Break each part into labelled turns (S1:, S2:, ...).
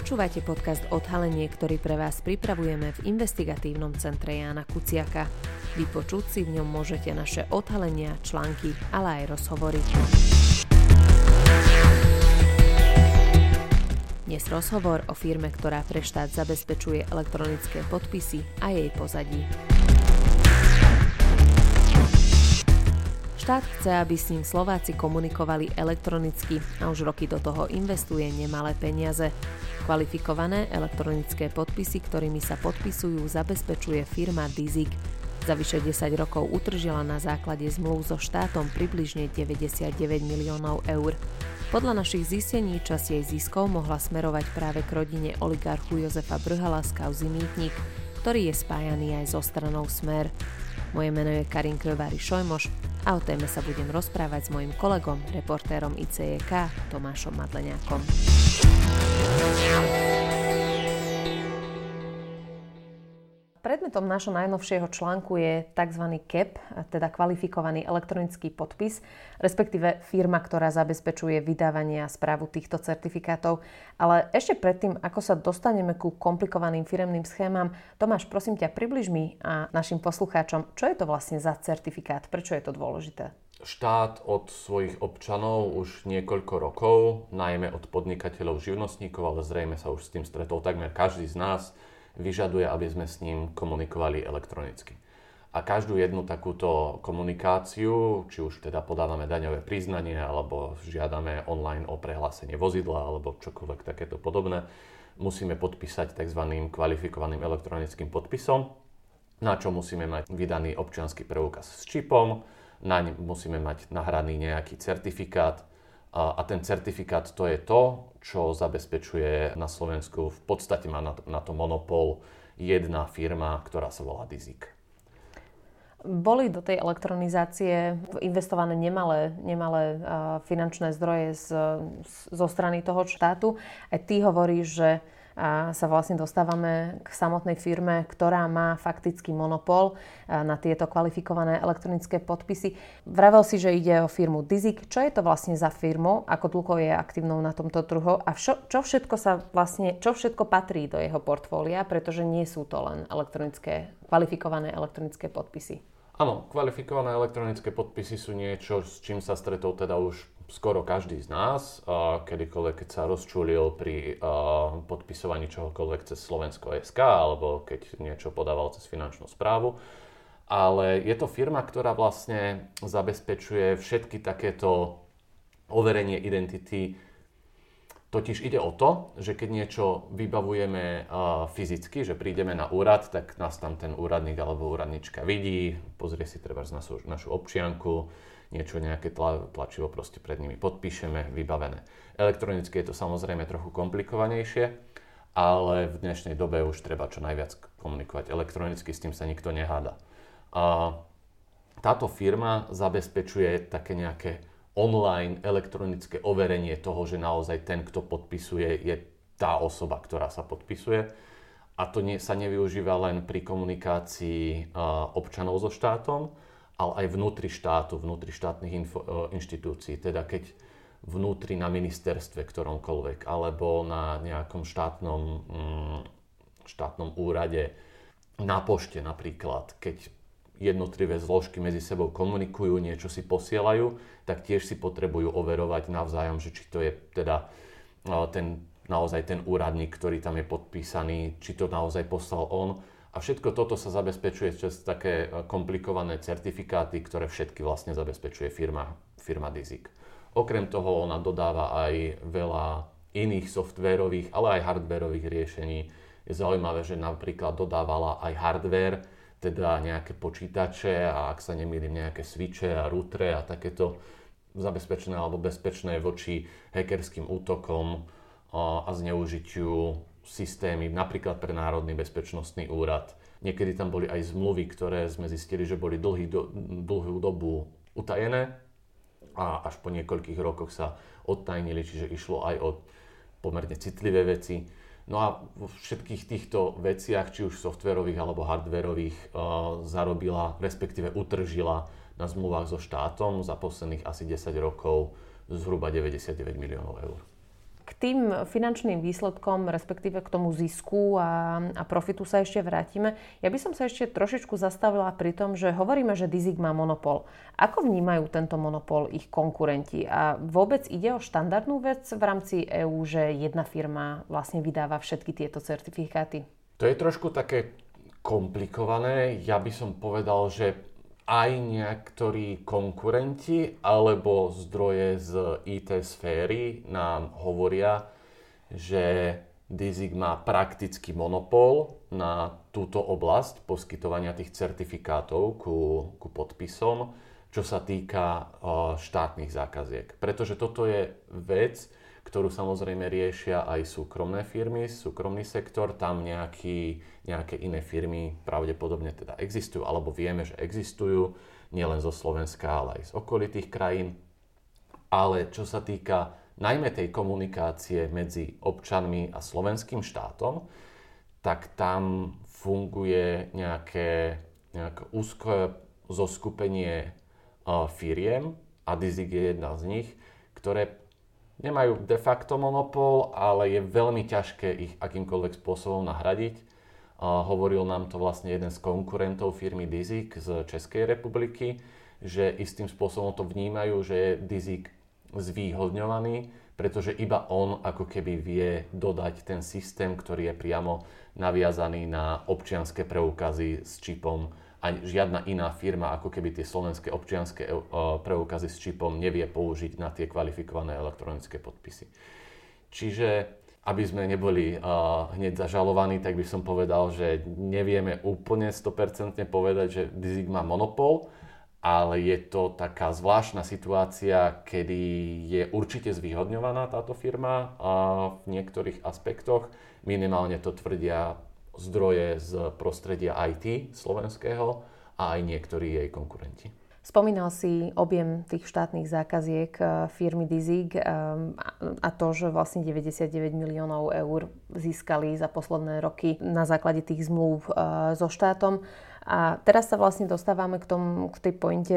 S1: Počúvate podcast Odhalenie, ktorý pre vás pripravujeme v investigatívnom centre Jána Kuciaka. Vypočuť si v ňom môžete naše odhalenia, články, ale aj rozhovory. Dnes rozhovor o firme, ktorá pre štát zabezpečuje elektronické podpisy a jej pozadí. Štát chce, aby s ním Slováci komunikovali elektronicky a už roky do toho investuje nemalé peniaze. Kvalifikované elektronické podpisy, ktorými sa podpisujú, zabezpečuje firma Dizik. Za vyše 10 rokov utržila na základe zmluv so štátom približne 99 miliónov eur. Podľa našich zistení časť jej ziskov mohla smerovať práve k rodine oligarchu Jozefa Brhala z kauzy Mýtnik, ktorý je spájaný aj so stranou Smer. Moje meno je Karin Krvári Šojmoš a o téme sa budem rozprávať s mojim kolegom, reportérom ICEK Tomášom Madleniakom. Predmetom nášho najnovšieho článku je tzv. CAP, teda kvalifikovaný elektronický podpis, respektíve firma, ktorá zabezpečuje vydávanie a správu týchto certifikátov. Ale ešte predtým, ako sa dostaneme ku komplikovaným firemným schémam, Tomáš, prosím ťa, približ mi a našim poslucháčom, čo je to vlastne za certifikát, prečo je to dôležité?
S2: Štát od svojich občanov už niekoľko rokov, najmä od podnikateľov, živnostníkov, ale zrejme sa už s tým stretol takmer každý z nás, vyžaduje, aby sme s ním komunikovali elektronicky. A každú jednu takúto komunikáciu, či už teda podávame daňové priznanie, alebo žiadame online o prehlásenie vozidla, alebo čokoľvek takéto podobné, musíme podpísať tzv. kvalifikovaným elektronickým podpisom, na čo musíme mať vydaný občianský preukaz s čipom, naň musíme mať nahraný nejaký certifikát, a ten certifikát to je to, čo zabezpečuje na Slovensku, v podstate má na to, na to monopol jedna firma, ktorá sa volá Dizik.
S1: Boli do tej elektronizácie investované nemalé, nemalé finančné zdroje z, zo strany toho štátu. Aj ty hovoríš, že a sa vlastne dostávame k samotnej firme, ktorá má faktický monopol na tieto kvalifikované elektronické podpisy. Vravel si, že ide o firmu Dizik. Čo je to vlastne za firmu? Ako dlho je aktívnou na tomto trhu? A čo, čo všetko sa vlastne, čo všetko patrí do jeho portfólia? Pretože nie sú to len elektronické, kvalifikované elektronické podpisy.
S2: Áno, kvalifikované elektronické podpisy sú niečo, s čím sa stretol teda už skoro každý z nás, kedykoľvek keď sa rozčulil pri podpisovaní čohokoľvek cez Slovensko SK alebo keď niečo podával cez finančnú správu. Ale je to firma, ktorá vlastne zabezpečuje všetky takéto overenie identity Totiž ide o to, že keď niečo vybavujeme fyzicky, že prídeme na úrad, tak nás tam ten úradník alebo úradnička vidí, pozrie si treba našu, našu občianku, niečo nejaké tla, tlačivo proste pred nimi podpíšeme, vybavené. Elektronicky je to samozrejme trochu komplikovanejšie, ale v dnešnej dobe už treba čo najviac komunikovať elektronicky, s tým sa nikto neháda. Uh, táto firma zabezpečuje také nejaké online elektronické overenie toho, že naozaj ten, kto podpisuje, je tá osoba, ktorá sa podpisuje. A to nie, sa nevyužíva len pri komunikácii uh, občanov so štátom, ale aj vnútri štátu, vnútri štátnych info, uh, inštitúcií. Teda keď vnútri na ministerstve ktoromkoľvek, alebo na nejakom štátnom, um, štátnom úrade, na pošte napríklad, keď jednotlivé zložky medzi sebou komunikujú, niečo si posielajú, tak tiež si potrebujú overovať navzájom, že či to je teda ten, naozaj ten úradník, ktorý tam je podpísaný, či to naozaj poslal on. A všetko toto sa zabezpečuje cez také komplikované certifikáty, ktoré všetky vlastne zabezpečuje firma, firma Dizik. Okrem toho ona dodáva aj veľa iných softvérových, ale aj hardvérových riešení. Je zaujímavé, že napríklad dodávala aj hardware, teda nejaké počítače a ak sa nemýlim nejaké switche a routere a takéto zabezpečené alebo bezpečné voči hackerským útokom a zneužitiu systémy, napríklad pre Národný bezpečnostný úrad. Niekedy tam boli aj zmluvy, ktoré sme zistili, že boli dlhý do, dlhú dobu utajené a až po niekoľkých rokoch sa odtajnili, čiže išlo aj o pomerne citlivé veci. No a vo všetkých týchto veciach, či už softverových alebo hardverových, uh, zarobila, respektíve utržila na zmluvách so štátom za posledných asi 10 rokov zhruba 99 miliónov eur.
S1: K tým finančným výsledkom, respektíve k tomu zisku a, a profitu sa ešte vrátime. Ja by som sa ešte trošičku zastavila pri tom, že hovoríme, že Dizik má monopol. Ako vnímajú tento monopol ich konkurenti? A vôbec ide o štandardnú vec v rámci EÚ, že jedna firma vlastne vydáva všetky tieto certifikáty?
S2: To je trošku také komplikované. Ja by som povedal, že aj niektorí konkurenti alebo zdroje z IT sféry nám hovoria, že Dizig má prakticky monopol na túto oblasť poskytovania tých certifikátov ku, ku podpisom, čo sa týka štátnych zákaziek. Pretože toto je vec, ktorú samozrejme riešia aj súkromné firmy, súkromný sektor, tam nejaký, nejaké iné firmy pravdepodobne teda existujú, alebo vieme, že existujú, nielen zo Slovenska, ale aj z okolitých krajín. Ale čo sa týka najmä tej komunikácie medzi občanmi a slovenským štátom, tak tam funguje nejaké, nejaké úzke zoskupenie firiem a Dizig je jedna z nich, ktoré nemajú de facto monopol, ale je veľmi ťažké ich akýmkoľvek spôsobom nahradiť. Uh, hovoril nám to vlastne jeden z konkurentov firmy Dizik z Českej republiky, že istým spôsobom to vnímajú, že je Dizik zvýhodňovaný, pretože iba on ako keby vie dodať ten systém, ktorý je priamo naviazaný na občianské preukazy s čipom a žiadna iná firma, ako keby tie slovenské občianské e, preukazy s čipom nevie použiť na tie kvalifikované elektronické podpisy. Čiže aby sme neboli uh, hneď zažalovaní, tak by som povedal, že nevieme úplne 100% povedať, že Dizig má monopol, ale je to taká zvláštna situácia, kedy je určite zvýhodňovaná táto firma uh, v niektorých aspektoch. Minimálne to tvrdia zdroje z prostredia IT slovenského a aj niektorí jej konkurenti.
S1: Spomínal si objem tých štátnych zákaziek eh, firmy Dizig eh, a to, že vlastne 99 miliónov eur získali za posledné roky na základe tých zmluv eh, so štátom. A teraz sa vlastne dostávame k, tomu, k tej pointe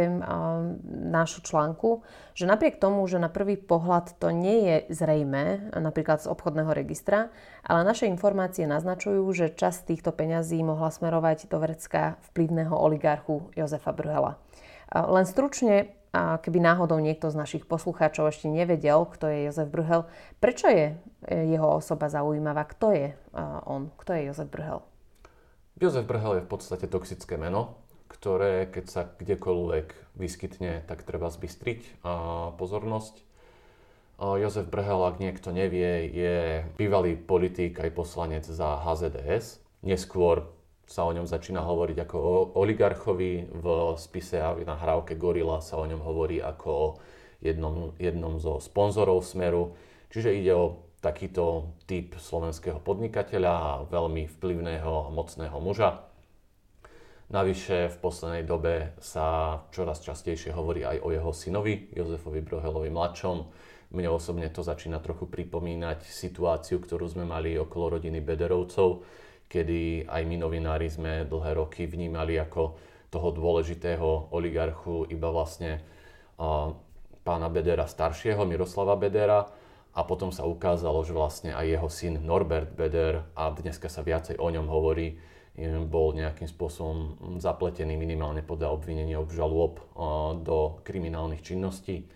S1: nášho článku, že napriek tomu, že na prvý pohľad to nie je zrejme, napríklad z obchodného registra, ale naše informácie naznačujú, že časť týchto peňazí mohla smerovať do vrecka vplyvného oligarchu Jozefa Bruhela. Len stručne, keby náhodou niekto z našich poslucháčov ešte nevedel, kto je Jozef Brhel, prečo je e, jeho osoba zaujímavá? Kto je on? Kto je Jozef Brhel?
S2: Jozef Brhel je v podstate toxické meno, ktoré keď sa kdekoľvek vyskytne, tak treba zbystriť pozornosť. Jozef Brhel, ak niekto nevie, je bývalý politik aj poslanec za HZDS. Neskôr sa o ňom začína hovoriť ako o oligarchovi. V spise a na hrávke Gorila sa o ňom hovorí ako o jednom, jednom zo sponzorov Smeru. Čiže ide o takýto typ slovenského podnikateľa a veľmi vplyvného mocného muža. Navyše v poslednej dobe sa čoraz častejšie hovorí aj o jeho synovi, Jozefovi Brohelovi mladšom. Mne osobne to začína trochu pripomínať situáciu, ktorú sme mali okolo rodiny Bederovcov, kedy aj my novinári sme dlhé roky vnímali ako toho dôležitého oligarchu iba vlastne pána Bedera staršieho, Miroslava Bedera, a potom sa ukázalo, že vlastne aj jeho syn Norbert Beder, a dneska sa viacej o ňom hovorí, bol nejakým spôsobom zapletený minimálne podľa obvinenia obžalôb do kriminálnych činností.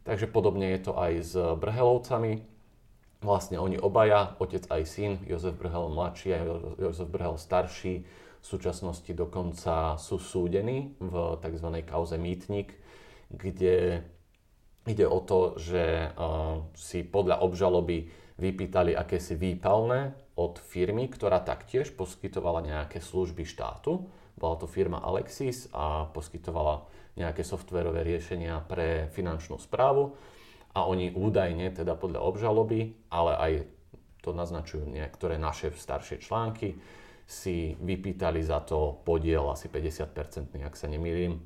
S2: Takže podobne je to aj s Brhelovcami vlastne oni obaja, otec aj syn, Jozef Brhel mladší a Jozef Brhel starší, v súčasnosti dokonca sú súdení v tzv. kauze Mýtnik, kde ide o to, že uh, si podľa obžaloby vypýtali akési výpalné od firmy, ktorá taktiež poskytovala nejaké služby štátu. Bola to firma Alexis a poskytovala nejaké softverové riešenia pre finančnú správu a oni údajne, teda podľa obžaloby, ale aj to naznačujú niektoré naše staršie články, si vypýtali za to podiel asi 50-percentný, ak sa nemýlim,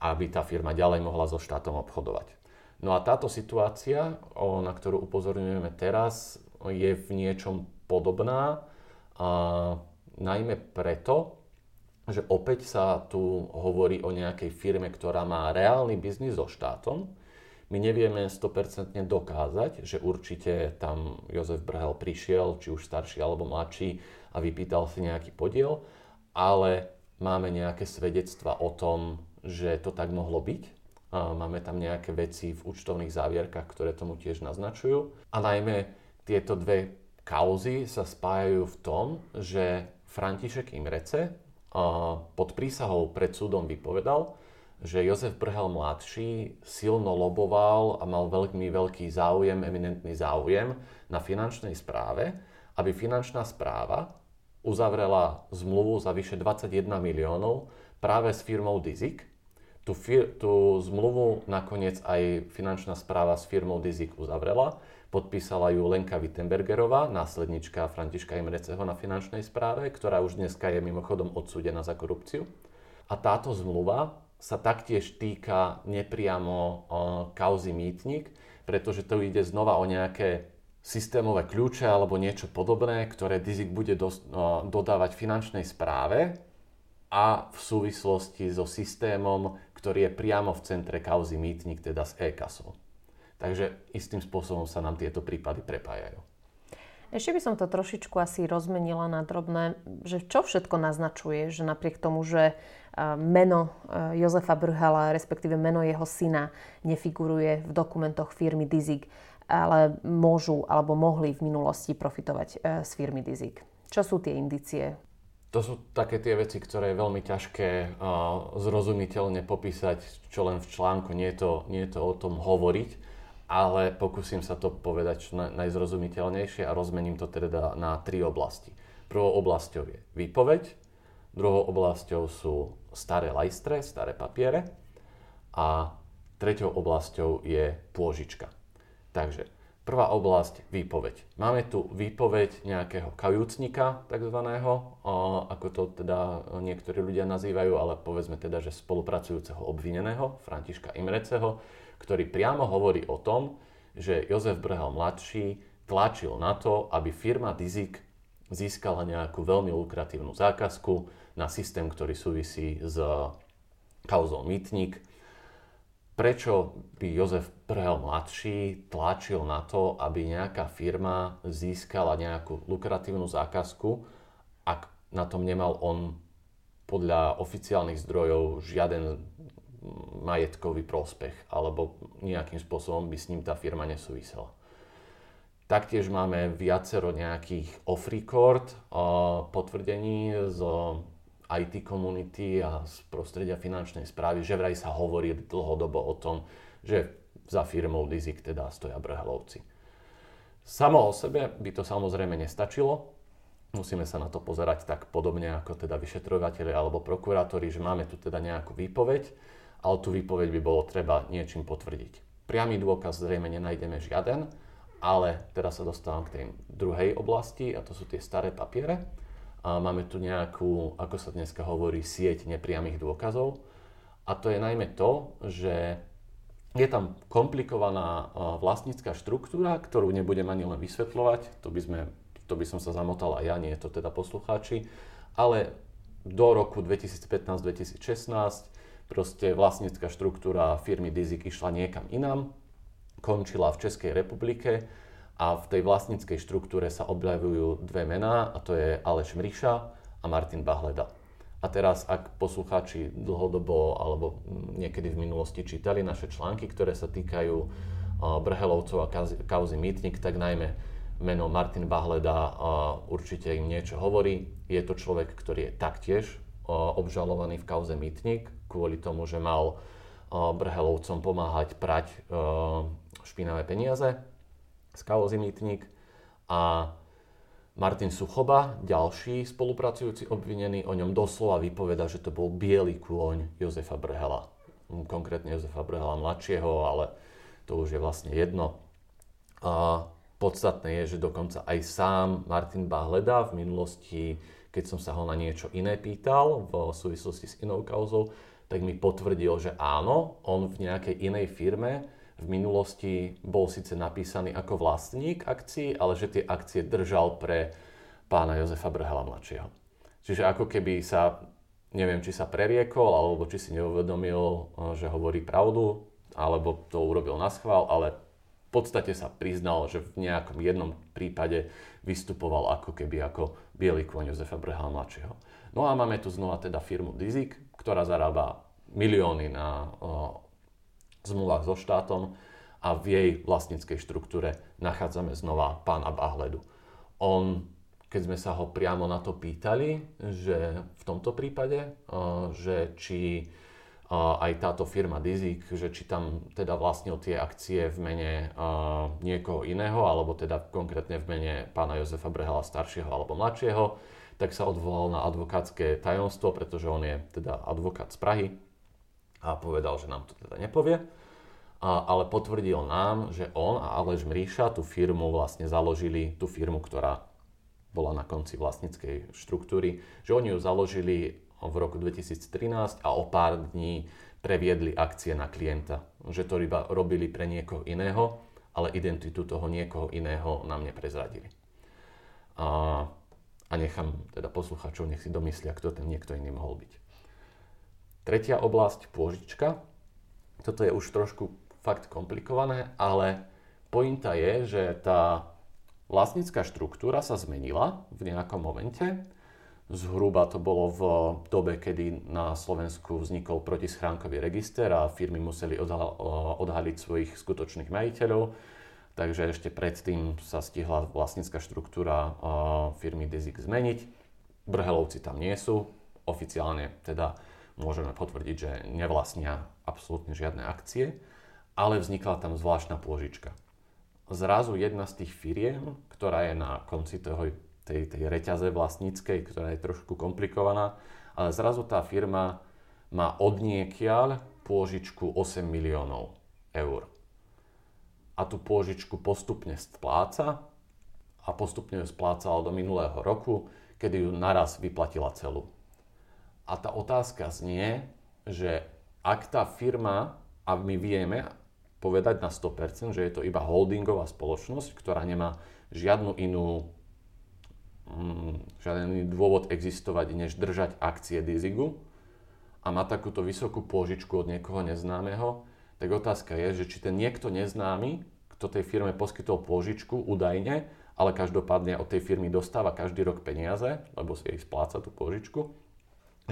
S2: aby tá firma ďalej mohla so štátom obchodovať. No a táto situácia, na ktorú upozorňujeme teraz, je v niečom podobná, a najmä preto, že opäť sa tu hovorí o nejakej firme, ktorá má reálny biznis so štátom, My nevieme 100% dokázať, že určite tam Jozef Brhel prišiel, či už starší alebo mladší, a vypýtal si nejaký podiel, ale máme nejaké svedectva o tom, že to tak mohlo byť. Máme tam nejaké veci v účtovných závierkach, ktoré tomu tiež naznačujú. A najmä tieto dve kauzy sa spájajú v tom, že František Imrece pod prísahou pred súdom vypovedal, že Jozef Brhel mladší silno loboval a mal veľmi veľký záujem, eminentný záujem na finančnej správe, aby finančná správa uzavrela zmluvu za vyše 21 miliónov práve s firmou Dizik. Tú, fir- tú zmluvu nakoniec aj finančná správa s firmou Dizik uzavrela. Podpísala ju Lenka Wittenbergerová, následnička Františka Imreceho na finančnej správe, ktorá už dneska je mimochodom odsúdená za korupciu. A táto zmluva sa taktiež týka nepriamo uh, kauzy Mýtnik, pretože to ide znova o nejaké systémové kľúče alebo niečo podobné, ktoré Dizik bude do, uh, dodávať finančnej správe a v súvislosti so systémom, ktorý je priamo v centre kauzy Mýtnik, teda s e-kasou. Takže istým spôsobom sa nám tieto prípady prepájajú.
S1: Ešte by som to trošičku asi rozmenila na drobné, že čo všetko naznačuje, že napriek tomu, že meno Jozefa Brhala, respektíve meno jeho syna nefiguruje v dokumentoch firmy Dizik, ale môžu alebo mohli v minulosti profitovať e, z firmy Dizik. Čo sú tie indície?
S2: To sú také tie veci, ktoré je veľmi ťažké uh, zrozumiteľne popísať, čo len v článku. Nie je to, nie je to o tom hovoriť ale pokúsim sa to povedať čo najzrozumiteľnejšie a rozmením to teda na tri oblasti. Prvou oblasťou je výpoveď, druhou oblasťou sú staré lajstre, staré papiere a treťou oblasťou je pôžička. Takže prvá oblasť, výpoveď. Máme tu výpoveď nejakého kajúcnika, takzvaného, ako to teda niektorí ľudia nazývajú, ale povedzme teda, že spolupracujúceho obvineného, Františka Imreceho, ktorý priamo hovorí o tom, že Jozef Brhel mladší tlačil na to, aby firma Dizik získala nejakú veľmi lukratívnu zákazku na systém, ktorý súvisí s kauzou Mýtnik. Prečo by Jozef Brhel mladší tlačil na to, aby nejaká firma získala nejakú lukratívnu zákazku, ak na tom nemal on podľa oficiálnych zdrojov žiaden majetkový prospech alebo nejakým spôsobom by s ním tá firma nesúvisela. Taktiež máme viacero nejakých off-record potvrdení z IT komunity a z prostredia finančnej správy, že vraj sa hovorí dlhodobo o tom, že za firmou Dizik teda stoja Brhelovci. Samo o sebe by to samozrejme nestačilo. Musíme sa na to pozerať tak podobne ako teda vyšetrovateľi alebo prokurátori, že máme tu teda nejakú výpoveď, ale tú výpoveď by bolo treba niečím potvrdiť. Priamy dôkaz zrejme nenájdeme žiaden, ale teraz sa dostávam k tej druhej oblasti a to sú tie staré papiere. A máme tu nejakú, ako sa dneska hovorí, sieť nepriamých dôkazov. A to je najmä to, že je tam komplikovaná vlastnícka štruktúra, ktorú nebudem ani len vysvetľovať, to by, sme, to by som sa zamotal aj ja, nie je to teda poslucháči, ale do roku 2015-2016 Proste vlastnícka štruktúra firmy Dizik išla niekam inám, končila v Českej republike a v tej vlastníckej štruktúre sa objavujú dve mená a to je Aleš Mriša a Martin Bahleda. A teraz, ak poslucháči dlhodobo alebo niekedy v minulosti čítali naše články, ktoré sa týkajú Brhelovcov a kauzy Mýtnik, tak najmä meno Martin Bahleda určite im niečo hovorí. Je to človek, ktorý je taktiež obžalovaný v kauze Mýtnik kvôli tomu, že mal Brhelovcom pomáhať prať špinavé peniaze Mýtnik. A Martin Suchoba, ďalší spolupracujúci obvinený, o ňom doslova vypoveda, že to bol biely kôň Jozefa Brhela. Konkrétne Jozefa Brhela mladšieho, ale to už je vlastne jedno. A podstatné je, že dokonca aj sám Martin Bahleda v minulosti, keď som sa ho na niečo iné pýtal v súvislosti s inou kauzou, tak mi potvrdil, že áno, on v nejakej inej firme v minulosti bol síce napísaný ako vlastník akcií, ale že tie akcie držal pre pána Jozefa Brhela mladšieho. Čiže ako keby sa, neviem, či sa preriekol, alebo či si neuvedomil, že hovorí pravdu, alebo to urobil na schvál, ale v podstate sa priznal, že v nejakom jednom prípade vystupoval ako keby ako biely kôň Jozefa Brhala mladšieho. No a máme tu znova teda firmu Dizik, ktorá zarába milióny na o, zmluvách so štátom a v jej vlastníckej štruktúre nachádzame znova pána Bahledu. On, keď sme sa ho priamo na to pýtali, že v tomto prípade, o, že či aj táto firma Dizik, že či tam teda vlastnil tie akcie v mene uh, niekoho iného, alebo teda konkrétne v mene pána Jozefa Brehala staršieho alebo mladšieho, tak sa odvolal na advokátske tajomstvo, pretože on je teda advokát z Prahy a povedal, že nám to teda nepovie. A, ale potvrdil nám, že on a Aleš Mríša tú firmu vlastne založili, tú firmu, ktorá bola na konci vlastníckej štruktúry, že oni ju založili v roku 2013 a o pár dní previedli akcie na klienta. Že to iba robili pre niekoho iného, ale identitu toho niekoho iného nám neprezradili. A, a nechám teda posluchačov, nech si domyslia, kto ten niekto iný mohol byť. Tretia oblasť, pôžička. Toto je už trošku fakt komplikované, ale pointa je, že tá vlastnícka štruktúra sa zmenila v nejakom momente Zhruba to bolo v dobe, kedy na Slovensku vznikol protischránkový register a firmy museli odhaliť svojich skutočných majiteľov. Takže ešte predtým sa stihla vlastnícka štruktúra firmy Dizik zmeniť. Brhelovci tam nie sú. Oficiálne teda môžeme potvrdiť, že nevlastnia absolútne žiadne akcie, ale vznikla tam zvláštna pôžička. Zrazu jedna z tých firiem, ktorá je na konci toho tej, tej reťaze vlastníckej, ktorá je trošku komplikovaná, ale zrazu tá firma má od niekiaľ pôžičku 8 miliónov eur. A tú pôžičku postupne spláca a postupne ju splácala do minulého roku, kedy ju naraz vyplatila celú. A tá otázka znie, že ak tá firma, a my vieme povedať na 100%, že je to iba holdingová spoločnosť, ktorá nemá žiadnu inú Mm, žiaden dôvod existovať, než držať akcie Dizigu a má takúto vysokú pôžičku od niekoho neznámeho, tak otázka je, že či ten niekto neznámy, kto tej firme poskytol pôžičku údajne, ale každopádne od tej firmy dostáva každý rok peniaze, lebo si jej spláca tú pôžičku,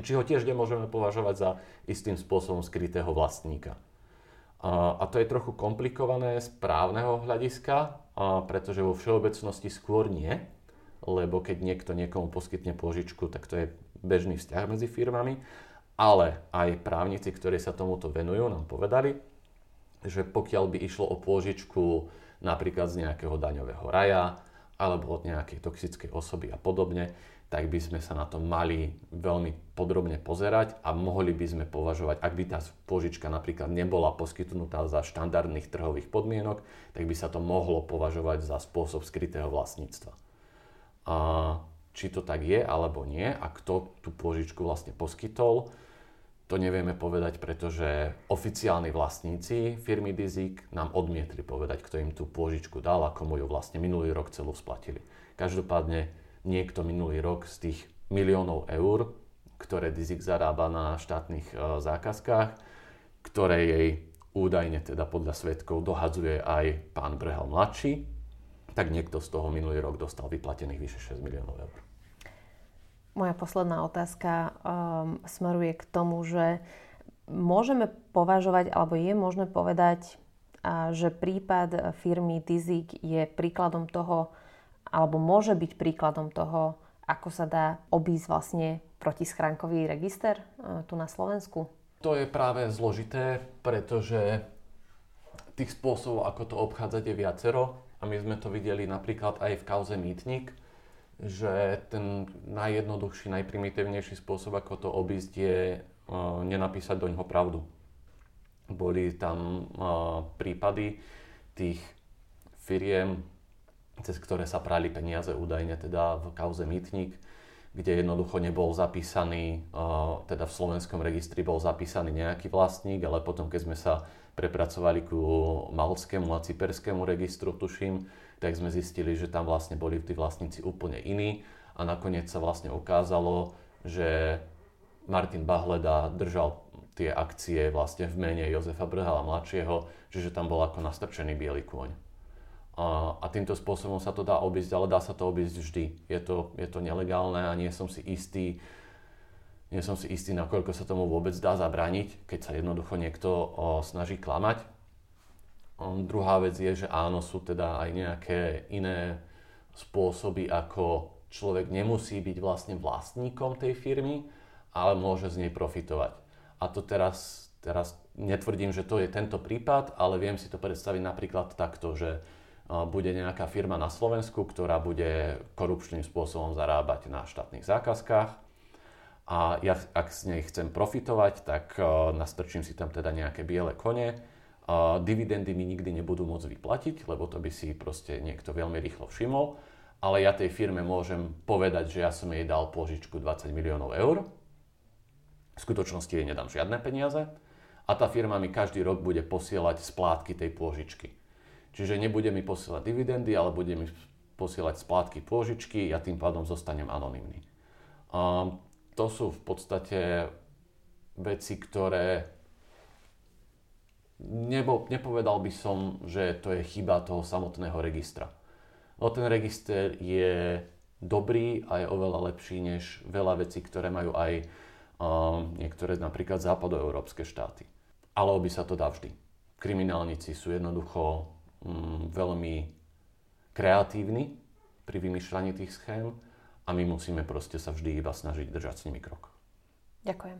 S2: či ho tiež nemôžeme považovať za istým spôsobom skrytého vlastníka. A to je trochu komplikované z právneho hľadiska, pretože vo všeobecnosti skôr nie, lebo keď niekto niekomu poskytne pôžičku, tak to je bežný vzťah medzi firmami. Ale aj právnici, ktorí sa tomuto venujú, nám povedali, že pokiaľ by išlo o pôžičku napríklad z nejakého daňového raja alebo od nejakej toxickej osoby a podobne, tak by sme sa na to mali veľmi podrobne pozerať a mohli by sme považovať, ak by tá pôžička napríklad nebola poskytnutá za štandardných trhových podmienok, tak by sa to mohlo považovať za spôsob skrytého vlastníctva. A či to tak je alebo nie a kto tú pôžičku vlastne poskytol, to nevieme povedať, pretože oficiálni vlastníci firmy Dizik nám odmietli povedať, kto im tú pôžičku dal a komu ju vlastne minulý rok celú splatili. Každopádne niekto minulý rok z tých miliónov eur, ktoré Dizik zarába na štátnych e, zákazkách, ktoré jej údajne teda podľa svetkov dohadzuje aj pán Brehel mladší, tak niekto z toho minulý rok dostal vyplatených vyše 6 miliónov eur.
S1: Moja posledná otázka um, smeruje k tomu, že môžeme považovať, alebo je možné povedať, a, že prípad firmy Dizik je príkladom toho, alebo môže byť príkladom toho, ako sa dá obísť vlastne protischránkový register a, tu na Slovensku?
S2: To je práve zložité, pretože tých spôsobov, ako to obchádzať viacero a my sme to videli napríklad aj v kauze Mýtnik, že ten najjednoduchší, najprimitívnejší spôsob, ako to obísť, je uh, nenapísať do ňoho pravdu. Boli tam uh, prípady tých firiem, cez ktoré sa prali peniaze údajne teda v kauze Mýtnik, kde jednoducho nebol zapísaný, uh, teda v slovenskom registri bol zapísaný nejaký vlastník, ale potom, keď sme sa prepracovali ku malskému a cyperskému registru, tuším, tak sme zistili, že tam vlastne boli tí vlastníci úplne iní a nakoniec sa vlastne ukázalo, že Martin Bahleda držal tie akcie vlastne v mene Jozefa Brhala mladšieho, čiže tam bol ako nastrčený biely kôň. A, a týmto spôsobom sa to dá obísť, ale dá sa to obísť vždy. Je to, je to nelegálne a nie som si istý, nie som si istý, nakoľko sa tomu vôbec dá zabrániť, keď sa jednoducho niekto o, snaží klamať. O, druhá vec je, že áno, sú teda aj nejaké iné spôsoby, ako človek nemusí byť vlastne vlastníkom tej firmy, ale môže z nej profitovať. A to teraz, teraz netvrdím, že to je tento prípad, ale viem si to predstaviť napríklad takto, že bude nejaká firma na Slovensku, ktorá bude korupčným spôsobom zarábať na štátnych zákazkách a ja ak z nej chcem profitovať, tak nastrčím si tam teda nejaké biele kone, dividendy mi nikdy nebudú môcť vyplatiť, lebo to by si proste niekto veľmi rýchlo všimol ale ja tej firme môžem povedať, že ja som jej dal požičku 20 miliónov eur. V skutočnosti jej nedám žiadne peniaze a tá firma mi každý rok bude posielať splátky tej pôžičky. Čiže nebude mi posielať dividendy, ale bude mi posielať splátky pôžičky, ja tým pádom zostanem anonymný. A to sú v podstate veci, ktoré nebo, nepovedal by som, že to je chyba toho samotného registra No ten register je dobrý a je oveľa lepší než veľa vecí, ktoré majú aj um, niektoré napríklad západoeurópske štáty. Ale by sa to dá vždy. Kriminálnici sú jednoducho um, veľmi kreatívni pri vymýšľaní tých schém a my musíme proste sa vždy iba snažiť držať s nimi krok.
S1: Ďakujem.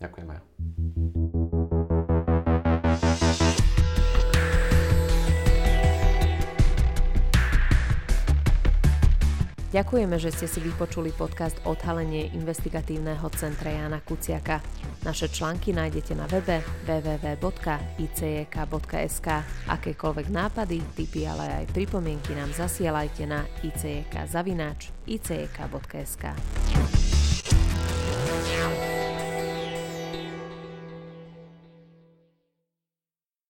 S2: Ďakujem, Maja.
S1: Ďakujeme, že ste si vypočuli podcast Odhalenie investigatívneho centra Jana Kuciaka. Naše články nájdete na webe www.icek.sk. Akékoľvek nápady, tipy, ale aj pripomienky nám zasielajte na icek.icek.sk.